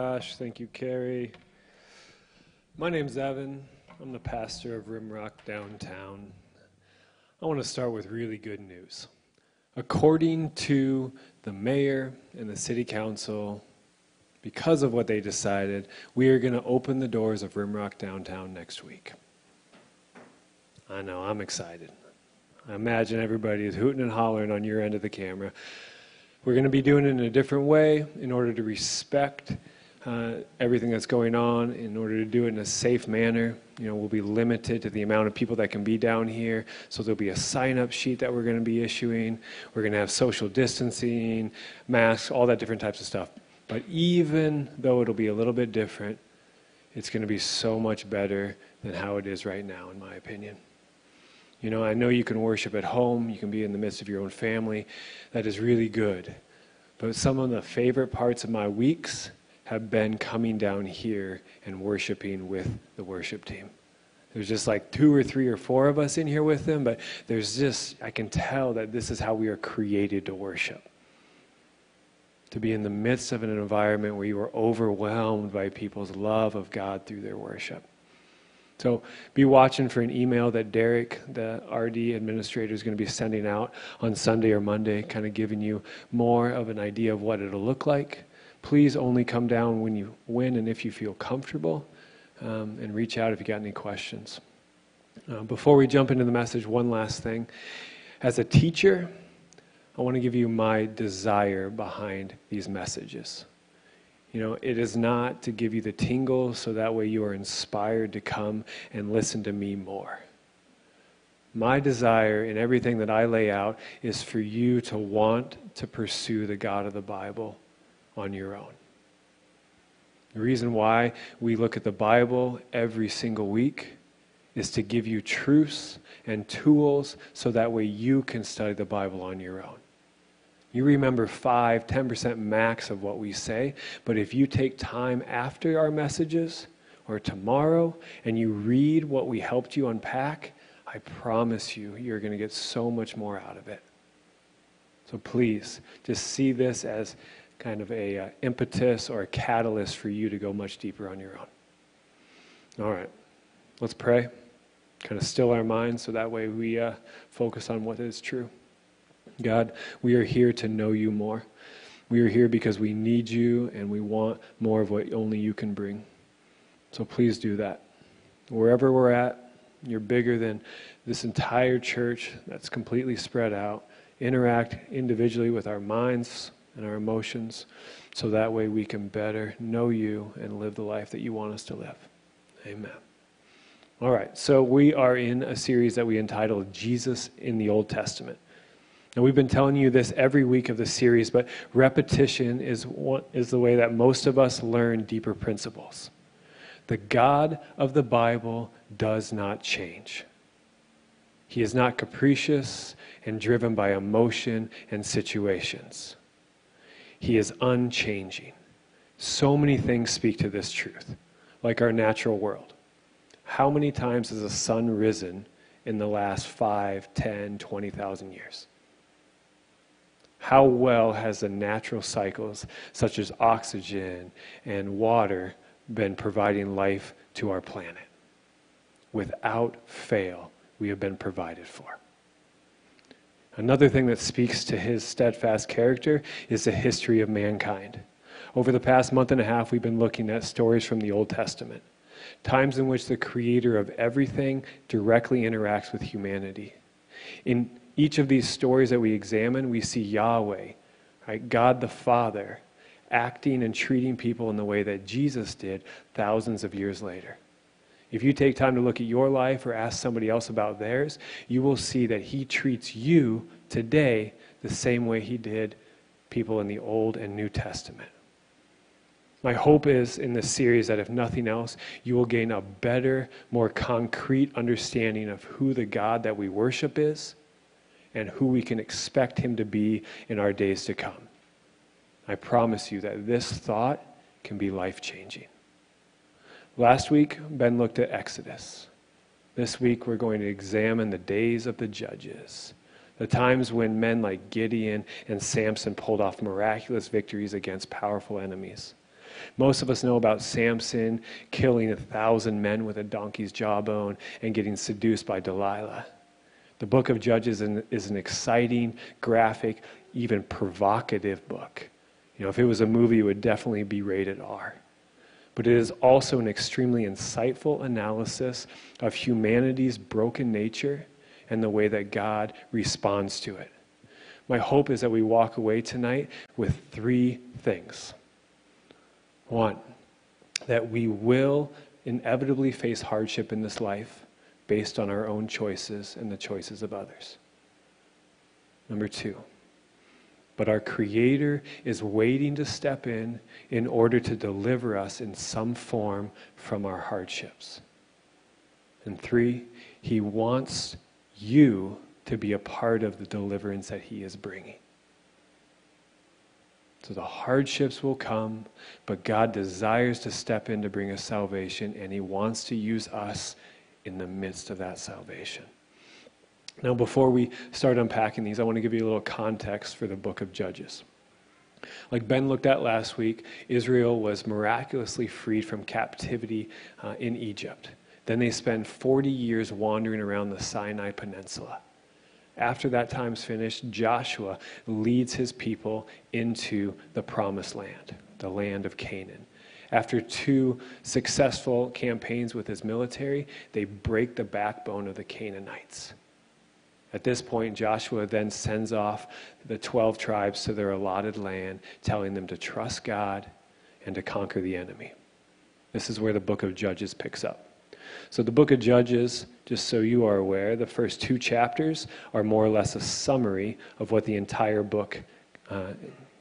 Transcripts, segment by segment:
Josh. Thank you, Carrie. My name's Evan. I'm the pastor of Rimrock downtown. I want to start with really good news. According to the mayor and the city council, because of what they decided, we are going to open the doors of Rimrock downtown next week. I know, I'm excited. I imagine everybody is hooting and hollering on your end of the camera. We're going to be doing it in a different way in order to respect uh, everything that's going on in order to do it in a safe manner. You know, we'll be limited to the amount of people that can be down here. So there'll be a sign-up sheet that we're going to be issuing. We're going to have social distancing, masks, all that different types of stuff. But even though it'll be a little bit different, it's going to be so much better than how it is right now, in my opinion. You know, I know you can worship at home, you can be in the midst of your own family. That is really good. But some of the favorite parts of my weeks have been coming down here and worshiping with the worship team. There's just like two or three or four of us in here with them, but there's just, I can tell that this is how we are created to worship. To be in the midst of an environment where you are overwhelmed by people's love of God through their worship. So be watching for an email that Derek, the RD administrator, is going to be sending out on Sunday or Monday, kind of giving you more of an idea of what it'll look like Please only come down when you when and if you feel comfortable, um, and reach out if you got any questions. Uh, before we jump into the message, one last thing. As a teacher, I want to give you my desire behind these messages. You know, it is not to give you the tingle so that way you are inspired to come and listen to me more. My desire in everything that I lay out is for you to want to pursue the God of the Bible on your own. The reason why we look at the Bible every single week is to give you truths and tools so that way you can study the Bible on your own. You remember 5, 10% max of what we say, but if you take time after our messages or tomorrow and you read what we helped you unpack, I promise you, you're going to get so much more out of it. So please, just see this as kind of a uh, impetus or a catalyst for you to go much deeper on your own. All right, let's pray. Kind of still our minds so that way we uh, focus on what is true. God, we are here to know you more. We are here because we need you and we want more of what only you can bring. So please do that. Wherever we're at, you're bigger than this entire church that's completely spread out. Interact individually with our minds, and our emotions so that way we can better know you and live the life that you want us to live. Amen. All right, so we are in a series that we entitled Jesus in the Old Testament. And we've been telling you this every week of the series, but repetition is, is the way that most of us learn deeper principles. The God of the Bible does not change. He is not capricious and driven by emotion and situations. He is unchanging. So many things speak to this truth, like our natural world. How many times has the sun risen in the last 5, 10, 20,000 years? How well has the natural cycles, such as oxygen and water, been providing life to our planet? Without fail, we have been provided for. Another thing that speaks to his steadfast character is the history of mankind. Over the past month and a half, we've been looking at stories from the Old Testament, times in which the creator of everything directly interacts with humanity. In each of these stories that we examine, we see Yahweh, right, God the Father, acting and treating people in the way that Jesus did thousands of years later. If you take time to look at your life or ask somebody else about theirs, you will see that He treats you today the same way He did people in the Old and New Testament. My hope is in this series that if nothing else, you will gain a better, more concrete understanding of who the God that we worship is and who we can expect Him to be in our days to come. I promise you that this thought can be life changing. Last week, Ben looked at Exodus. This week, we're going to examine the days of the judges, the times when men like Gideon and Samson pulled off miraculous victories against powerful enemies. Most of us know about Samson killing a thousand men with a donkey's jawbone and getting seduced by Delilah. The book of Judges is an exciting, graphic, even provocative book. You know, if it was a movie, it would definitely be rated R. But it is also an extremely insightful analysis of humanity's broken nature and the way that God responds to it. My hope is that we walk away tonight with three things. One, that we will inevitably face hardship in this life based on our own choices and the choices of others. Number two, but our Creator is waiting to step in in order to deliver us in some form from our hardships. And three, He wants you to be a part of the deliverance that He is bringing. So the hardships will come, but God desires to step in to bring us salvation, and He wants to use us in the midst of that salvation. Now, before we start unpacking these, I want to give you a little context for the book of Judges. Like Ben looked at last week, Israel was miraculously freed from captivity uh, in Egypt. Then they spend 40 years wandering around the Sinai Peninsula. After that time's finished, Joshua leads his people into the promised land, the land of Canaan. After two successful campaigns with his military, they break the backbone of the Canaanites. At this point, Joshua then sends off the 12 tribes to their allotted land, telling them to trust God and to conquer the enemy. This is where the book of Judges picks up. So, the book of Judges, just so you are aware, the first two chapters are more or less a summary of what the entire book uh,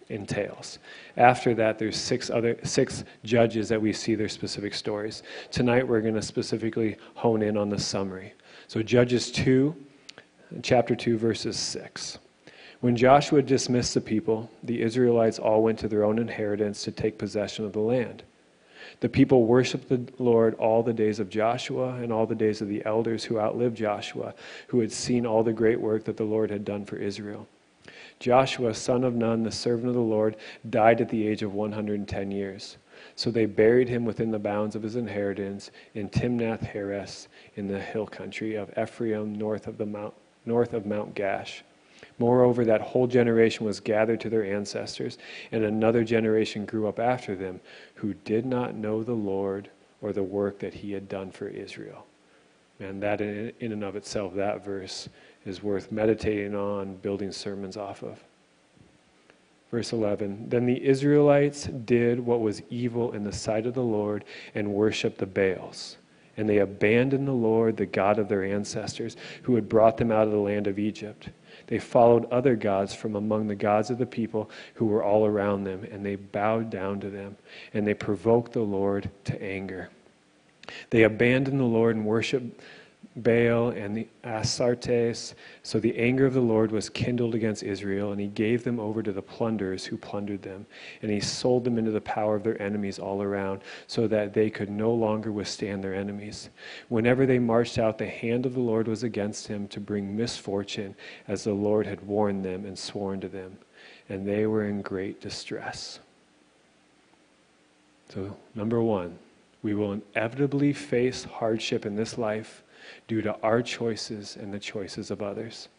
entails. After that, there's six other six judges that we see their specific stories. Tonight, we're going to specifically hone in on the summary. So, Judges 2, chapter 2, verses 6. When Joshua dismissed the people, the Israelites all went to their own inheritance to take possession of the land. The people worshiped the Lord all the days of Joshua and all the days of the elders who outlived Joshua, who had seen all the great work that the Lord had done for Israel. Joshua, son of Nun, the servant of the Lord, died at the age of 110 years. So they buried him within the bounds of his inheritance in Timnath Heres in the hill country of Ephraim, north of, the mount, north of Mount Gaash. Moreover, that whole generation was gathered to their ancestors, and another generation grew up after them who did not know the Lord or the work that he had done for Israel. And that, in and of itself, that verse is worth meditating on, building sermons off of. Verse 11 Then the Israelites did what was evil in the sight of the Lord and worshiped the Baals. And they abandoned the Lord, the God of their ancestors, who had brought them out of the land of Egypt. They followed other gods from among the gods of the people who were all around them, and they bowed down to them, and they provoked the Lord to anger. They abandoned the Lord and worshiped Baal and the Astartes. So the anger of the Lord was kindled against Israel, and he gave them over to the plunderers who plundered them. And he sold them into the power of their enemies all around, so that they could no longer withstand their enemies. Whenever they marched out, the hand of the Lord was against him to bring misfortune, as the Lord had warned them and sworn to them. And they were in great distress. So, number one, we will inevitably face hardship in this life due to our choices and the choices of others.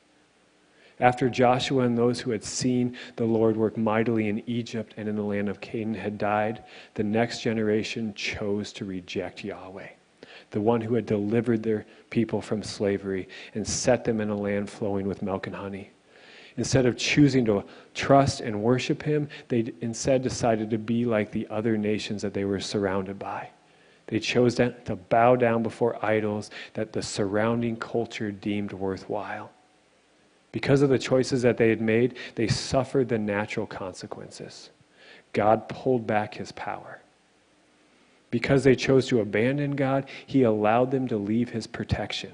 After Joshua and those who had seen the Lord work mightily in Egypt and in the land of Canaan had died, the next generation chose to reject Yahweh, the one who had delivered their people from slavery and set them in a land flowing with milk and honey. Instead of choosing to trust and worship him, they instead decided to be like the other nations that they were surrounded by. They chose to bow down before idols that the surrounding culture deemed worthwhile. Because of the choices that they had made, they suffered the natural consequences. God pulled back his power. Because they chose to abandon God, he allowed them to leave his protection.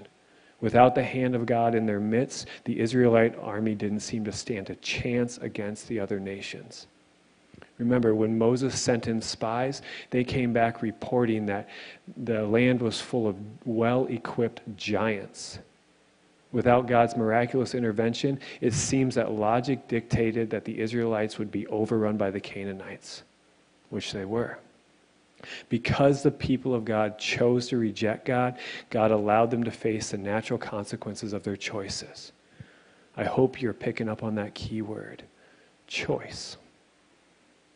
Without the hand of God in their midst, the Israelite army didn't seem to stand a chance against the other nations. Remember, when Moses sent in spies, they came back reporting that the land was full of well equipped giants. Without God's miraculous intervention, it seems that logic dictated that the Israelites would be overrun by the Canaanites, which they were. Because the people of God chose to reject God, God allowed them to face the natural consequences of their choices. I hope you're picking up on that key word choice.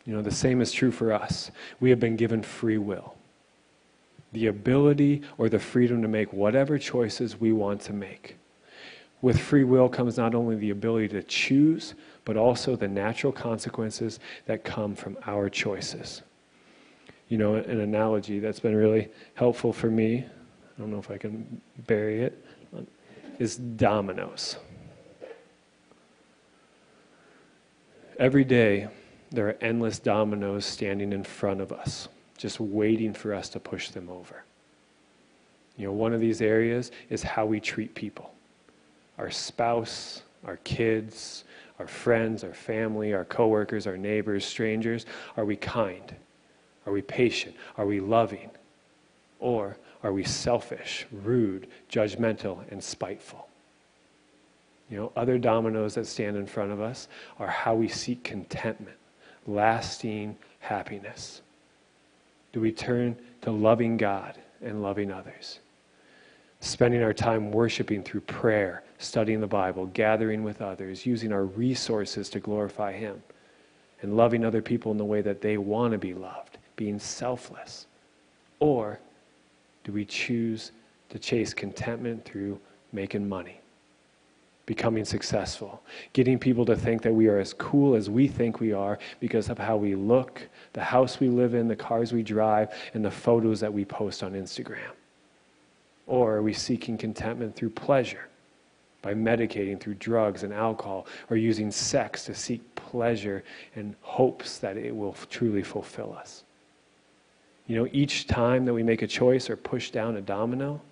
You know, the same is true for us. We have been given free will the ability or the freedom to make whatever choices we want to make. With free will comes not only the ability to choose, but also the natural consequences that come from our choices. You know, an analogy that's been really helpful for me, I don't know if I can bury it, is dominoes. Every day, there are endless dominoes standing in front of us just waiting for us to push them over. You know, one of these areas is how we treat people our spouse, our kids, our friends, our family, our coworkers, our neighbors, strangers. Are we kind? Are we patient? Are we loving? Or are we selfish, rude, judgmental, and spiteful? You know, other dominoes that stand in front of us are how we seek contentment, lasting happiness do we turn to loving God and loving others? Spending our time worshiping through prayer, studying the Bible, gathering with others, using our resources to glorify Him, and loving other people in the way that they want to be loved, being selfless? Or do we choose to chase contentment through making money? Becoming successful, getting people to think that we are as cool as we think we are because of how we look, the house we live in, the cars we drive, and the photos that we post on Instagram? Or are we seeking contentment through pleasure, by medicating through drugs and alcohol, or using sex to seek pleasure and hopes that it will truly fulfill us? You know, each time that we make a choice or push down a domino,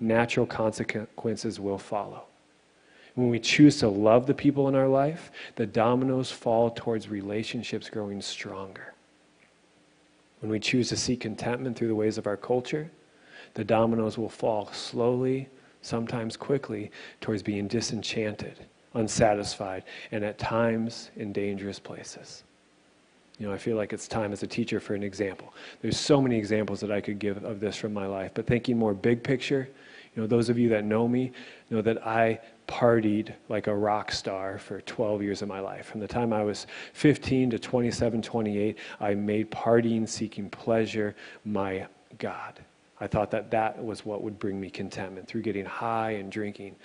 natural consequences will follow. When we choose to love the people in our life, the dominoes fall towards relationships growing stronger. When we choose to seek contentment through the ways of our culture, the dominoes will fall slowly, sometimes quickly, towards being disenchanted, unsatisfied, and at times in dangerous places. You know, I feel like it's time as a teacher for an example. There's so many examples that I could give of this from my life, but thinking more big picture, you know, those of you that know me know that I partied like a rock star for 12 years of my life. From the time I was 15 to 27, 28, I made partying, seeking pleasure, my God. I thought that that was what would bring me contentment through getting high and drinking.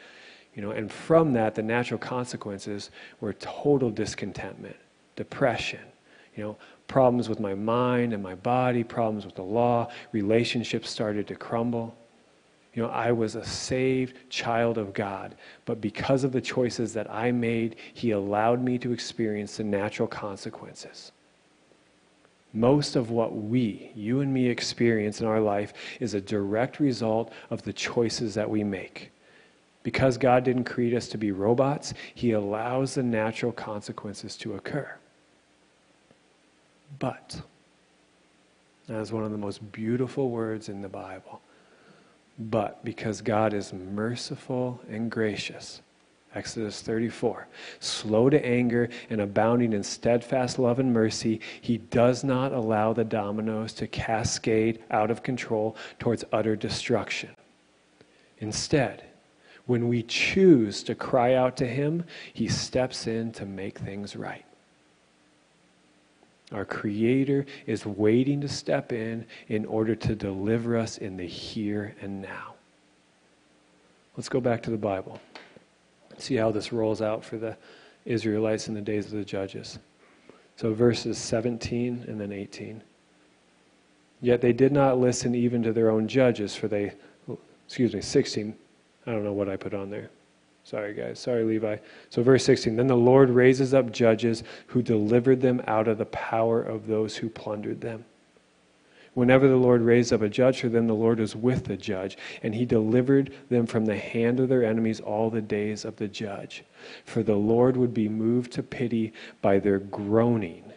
You know, and from that, the natural consequences were total discontentment, depression, you know, problems with my mind and my body, problems with the law, relationships started to crumble. You know, I was a saved child of God, but because of the choices that I made, He allowed me to experience the natural consequences. Most of what we, you and me, experience in our life is a direct result of the choices that we make. Because God didn't create us to be robots, He allows the natural consequences to occur. But, that is one of the most beautiful words in the Bible but because God is merciful and gracious. Exodus 34. Slow to anger and abounding in steadfast love and mercy, he does not allow the dominoes to cascade out of control towards utter destruction. Instead, when we choose to cry out to him, he steps in to make things right. Our Creator is waiting to step in in order to deliver us in the here and now. Let's go back to the Bible. See how this rolls out for the Israelites in the days of the judges. So, verses 17 and then 18. Yet they did not listen even to their own judges, for they, excuse me, 16. I don't know what I put on there. Sorry, guys. Sorry, Levi. So, verse 16 Then the Lord raises up judges who delivered them out of the power of those who plundered them. Whenever the Lord raised up a judge for them, the Lord was with the judge, and he delivered them from the hand of their enemies all the days of the judge. For the Lord would be moved to pity by their groaning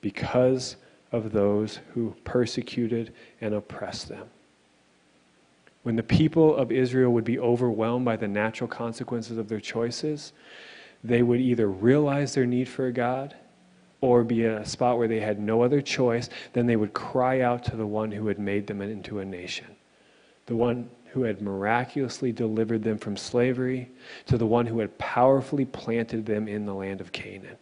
because of those who persecuted and oppressed them when the people of Israel would be overwhelmed by the natural consequences of their choices, they would either realize their need for a God or be in a spot where they had no other choice, then they would cry out to the one who had made them into a nation, the one who had miraculously delivered them from slavery, to the one who had powerfully planted them in the land of Canaan.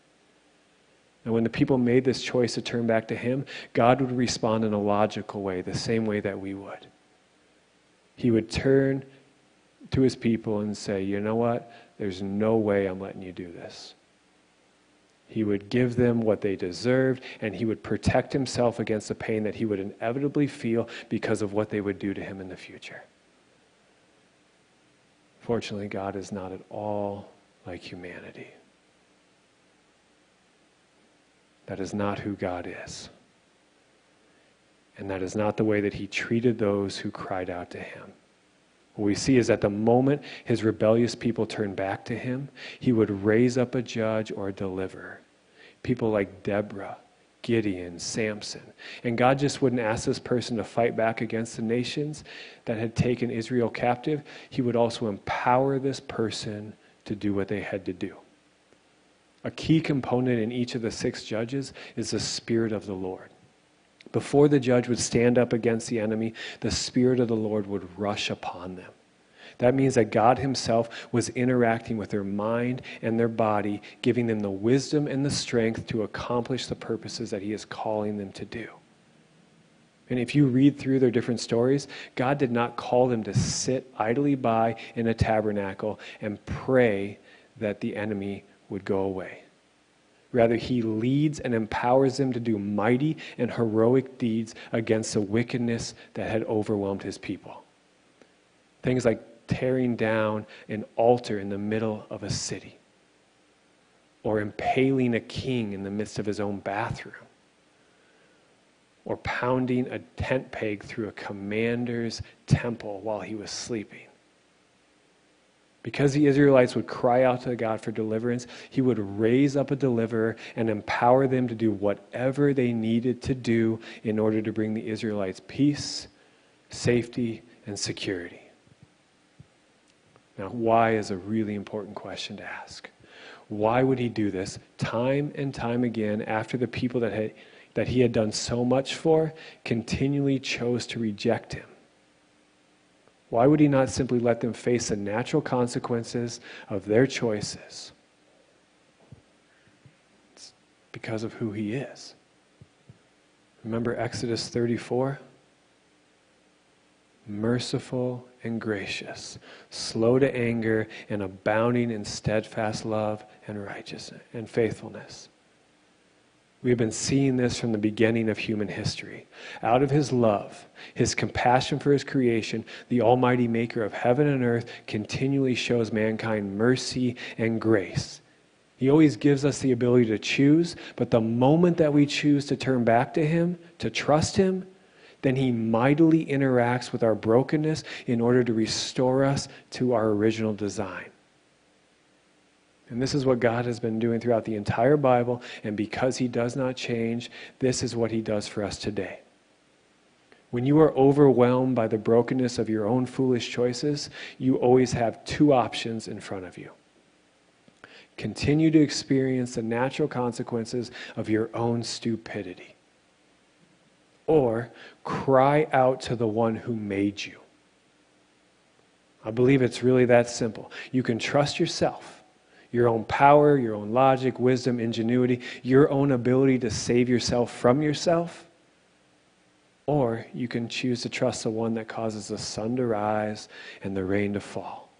And when the people made this choice to turn back to Him, God would respond in a logical way, the same way that we would. He would turn to His people and say, You know what? There's no way I'm letting you do this. He would give them what they deserved, and he would protect himself against the pain that he would inevitably feel because of what they would do to him in the future. Fortunately, God is not at all like humanity. That is not who God is. And that is not the way that he treated those who cried out to him. What we see is that the moment his rebellious people turned back to him, he would raise up a judge or a deliverer. People like Deborah, Gideon, Samson. And God just wouldn't ask this person to fight back against the nations that had taken Israel captive. He would also empower this person to do what they had to do. A key component in each of the six judges is the Spirit of the Lord. Before the judge would stand up against the enemy, the Spirit of the Lord would rush upon them. That means that God Himself was interacting with their mind and their body, giving them the wisdom and the strength to accomplish the purposes that He is calling them to do. And if you read through their different stories, God did not call them to sit idly by in a tabernacle and pray that the enemy would go away. Rather, he leads and empowers them to do mighty and heroic deeds against the wickedness that had overwhelmed his people. Things like tearing down an altar in the middle of a city, or impaling a king in the midst of his own bathroom, or pounding a tent peg through a commander's temple while he was sleeping. Because the Israelites would cry out to God for deliverance, he would raise up a deliverer and empower them to do whatever they needed to do in order to bring the Israelites peace, safety, and security. Now, why is a really important question to ask. Why would he do this time and time again after the people that, had, that he had done so much for continually chose to reject him? Why would he not simply let them face the natural consequences of their choices? It's because of who he is. Remember Exodus 34? Merciful and gracious, slow to anger, and abounding in steadfast love and righteousness and faithfulness. We've been seeing this from the beginning of human history. Out of his love, his compassion for his creation, the Almighty Maker of heaven and earth continually shows mankind mercy and grace. He always gives us the ability to choose, but the moment that we choose to turn back to him, to trust him, then he mightily interacts with our brokenness in order to restore us to our original design. And this is what God has been doing throughout the entire Bible. And because He does not change, this is what He does for us today. When you are overwhelmed by the brokenness of your own foolish choices, you always have two options in front of you. Continue to experience the natural consequences of your own stupidity. Or cry out to the one who made you. I believe it's really that simple. You can trust yourself your own power, your own logic, wisdom, ingenuity, your own ability to save yourself from yourself. Or you can choose to trust the one that causes the sun to rise and the rain to fall.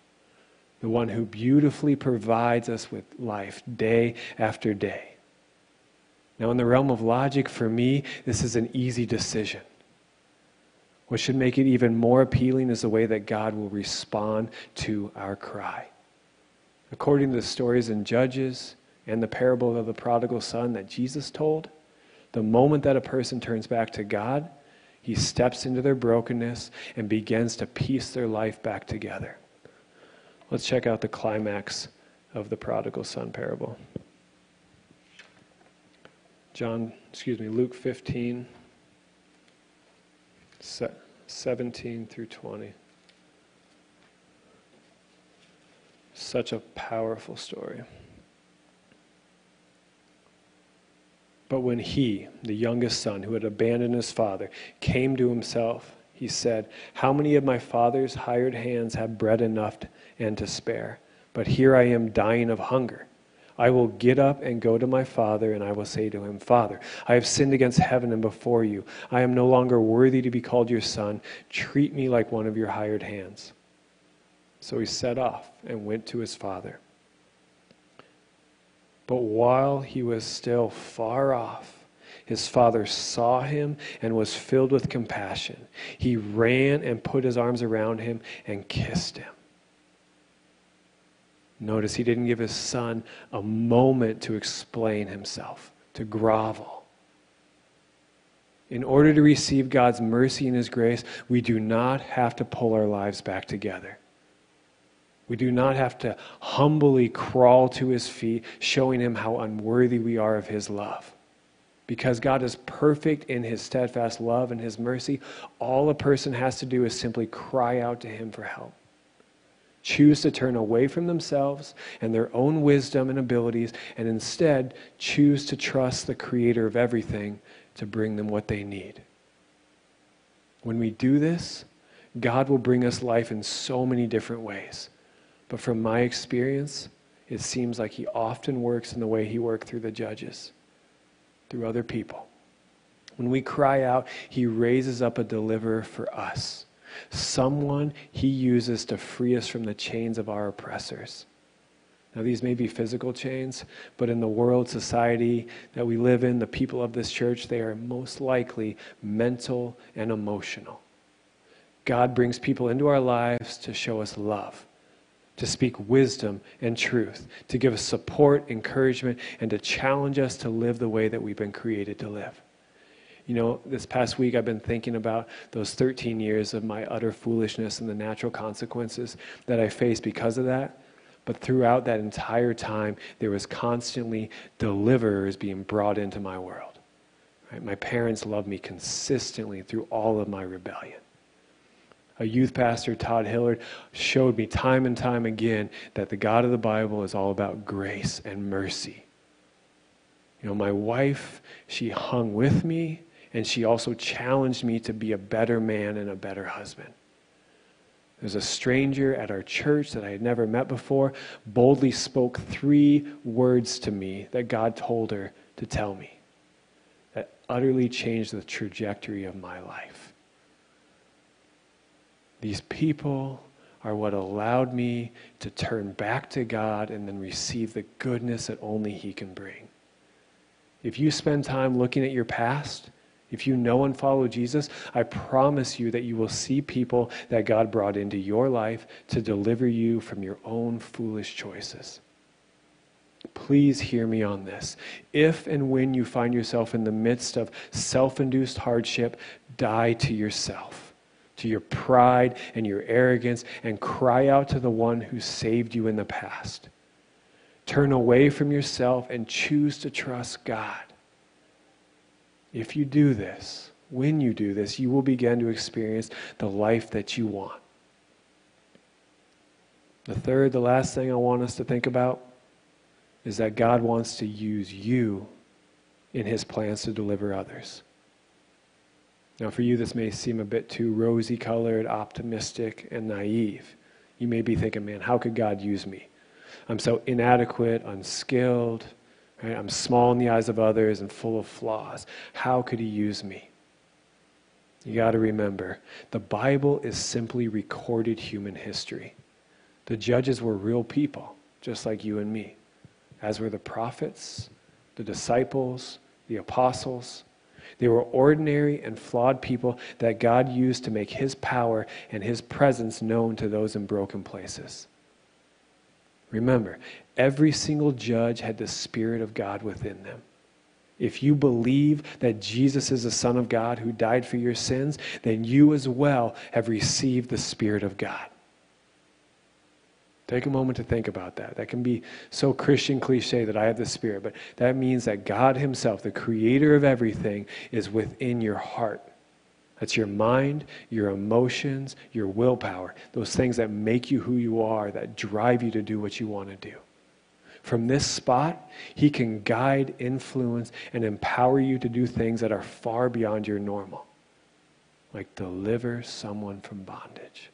The one who beautifully provides us with life day after day. Now, in the realm of logic, for me, this is an easy decision. What should make it even more appealing is the way that God will respond to our cry. According to the stories in Judges and the parable of the prodigal son that Jesus told, the moment that a person turns back to God, he steps into their brokenness and begins to piece their life back together. Let's check out the climax of the prodigal son parable. John, excuse me, Luke 15, 17 through 20. Such a powerful story. But when he, the youngest son, who had abandoned his father, came to himself, he said, How many of my father's hired hands have bread enough and to spare? But here I am dying of hunger. I will get up and go to my father, and I will say to him, Father, I have sinned against heaven and before you. I am no longer worthy to be called your son. Treat me like one of your hired hands. So he set off and went to his father. But while he was still far off, his father saw him and was filled with compassion. He ran and put his arms around him and kissed him. Notice he didn't give his son a moment to explain himself, to grovel. In order to receive God's mercy and his grace, we do not have to pull our lives back together. We do not have to humbly crawl to his feet, showing him how unworthy we are of his love. Because God is perfect in his steadfast love and his mercy, all a person has to do is simply cry out to him for help. Choose to turn away from themselves and their own wisdom and abilities, and instead choose to trust the creator of everything to bring them what they need. When we do this, God will bring us life in so many different ways. But from my experience, it seems like he often works in the way he worked through the judges, through other people. When we cry out, he raises up a deliverer for us, someone he uses to free us from the chains of our oppressors. Now, these may be physical chains, but in the world, society that we live in, the people of this church, they are most likely mental and emotional. God brings people into our lives to show us love to speak wisdom and truth, to give us support, encouragement, and to challenge us to live the way that we've been created to live. You know, this past week I've been thinking about those 13 years of my utter foolishness and the natural consequences that I faced because of that. But throughout that entire time, there was constantly deliverers being brought into my world. Right? My parents loved me consistently through all of my rebellion a youth pastor, Todd Hillard, showed me time and time again that the God of the Bible is all about grace and mercy. You know, my wife, she hung with me and she also challenged me to be a better man and a better husband. There's a stranger at our church that I had never met before, boldly spoke three words to me that God told her to tell me that utterly changed the trajectory of my life. These people are what allowed me to turn back to God and then receive the goodness that only He can bring. If you spend time looking at your past, if you know and follow Jesus, I promise you that you will see people that God brought into your life to deliver you from your own foolish choices. Please hear me on this. If and when you find yourself in the midst of self induced hardship, die to yourself to your pride and your arrogance and cry out to the one who saved you in the past. Turn away from yourself and choose to trust God. If you do this, when you do this, you will begin to experience the life that you want. The third, the last thing I want us to think about is that God wants to use you in his plans to deliver others. Now, for you, this may seem a bit too rosy colored, optimistic, and naive. You may be thinking, man, how could God use me? I'm so inadequate, unskilled, right? I'm small in the eyes of others and full of flaws. How could He use me? You got to remember, the Bible is simply recorded human history. The judges were real people, just like you and me, as were the prophets, the disciples, the apostles. They were ordinary and flawed people that God used to make his power and his presence known to those in broken places. Remember, every single judge had the Spirit of God within them. If you believe that Jesus is the Son of God who died for your sins, then you as well have received the Spirit of God. Take a moment to think about that. That can be so Christian cliche that I have the Spirit, but that means that God Himself, the creator of everything, is within your heart. That's your mind, your emotions, your willpower, those things that make you who you are, that drive you to do what you want to do. From this spot, He can guide, influence, and empower you to do things that are far beyond your normal, like deliver someone from bondage.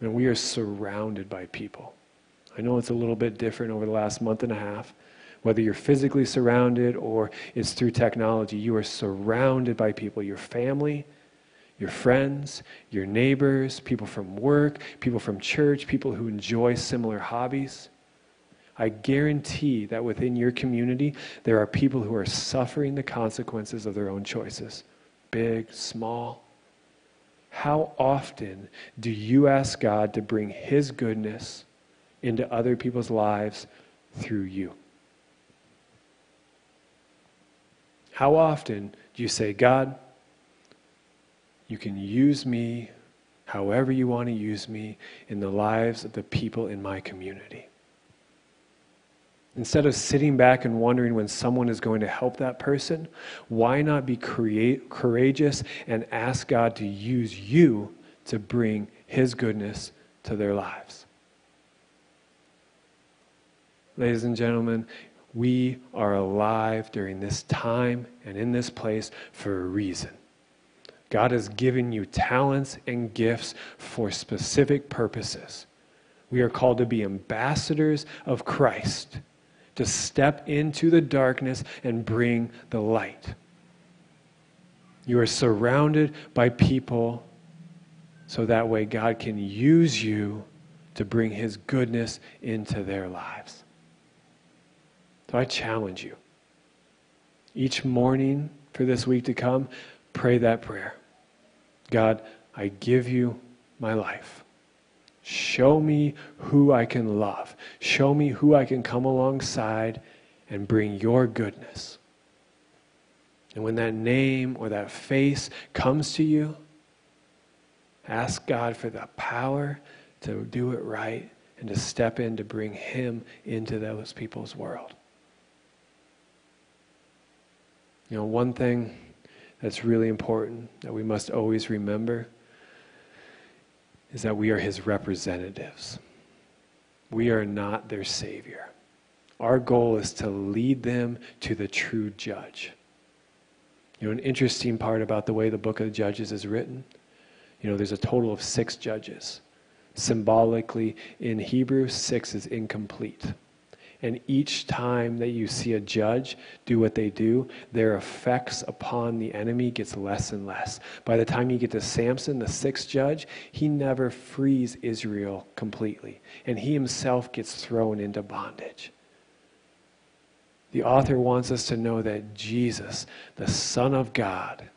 And we are surrounded by people. I know it's a little bit different over the last month and a half. Whether you're physically surrounded or it's through technology, you are surrounded by people, your family, your friends, your neighbors, people from work, people from church, people who enjoy similar hobbies. I guarantee that within your community, there are people who are suffering the consequences of their own choices, big, small. How often do you ask God to bring His goodness into other people's lives through you? How often do you say, God, you can use me however you want to use me in the lives of the people in my community? Instead of sitting back and wondering when someone is going to help that person, why not be create, courageous and ask God to use you to bring His goodness to their lives? Ladies and gentlemen, we are alive during this time and in this place for a reason. God has given you talents and gifts for specific purposes. We are called to be ambassadors of Christ to step into the darkness and bring the light. You are surrounded by people so that way God can use you to bring His goodness into their lives. So I challenge you. Each morning for this week to come, pray that prayer God, I give you my life. Show me who I can love. Show me who I can come alongside and bring your goodness. And when that name or that face comes to you, ask God for the power to do it right and to step in to bring Him into those people's world. You know, one thing that's really important that we must always remember is that we are his representatives. We are not their savior. Our goal is to lead them to the true judge. You know, an interesting part about the way the book of Judges is written, you know, there's a total of six judges. Symbolically, in Hebrew, six is incomplete. And each time that you see a judge do what they do, their effects upon the enemy gets less and less. By the time you get to Samson, the sixth judge, he never frees Israel completely. And he himself gets thrown into bondage. The author wants us to know that Jesus, the Son of God,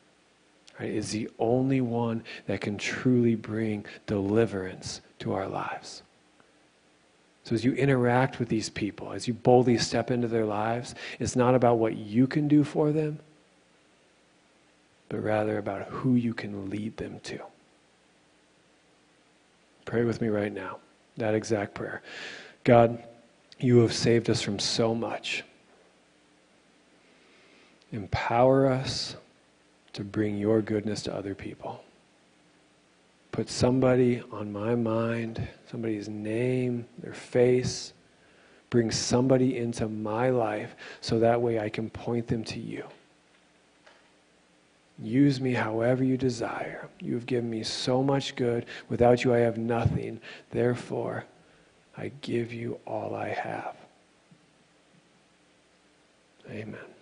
right, is the only one that can truly bring deliverance to our lives. So, as you interact with these people, as you boldly step into their lives, it's not about what you can do for them, but rather about who you can lead them to. Pray with me right now, that exact prayer. God, you have saved us from so much. Empower us to bring your goodness to other people put somebody on my mind, somebody's name, their face, bring somebody into my life so that way I can point them to you. Use me however you desire. You have given me so much good. Without you, I have nothing. Therefore, I give you all I have. Amen.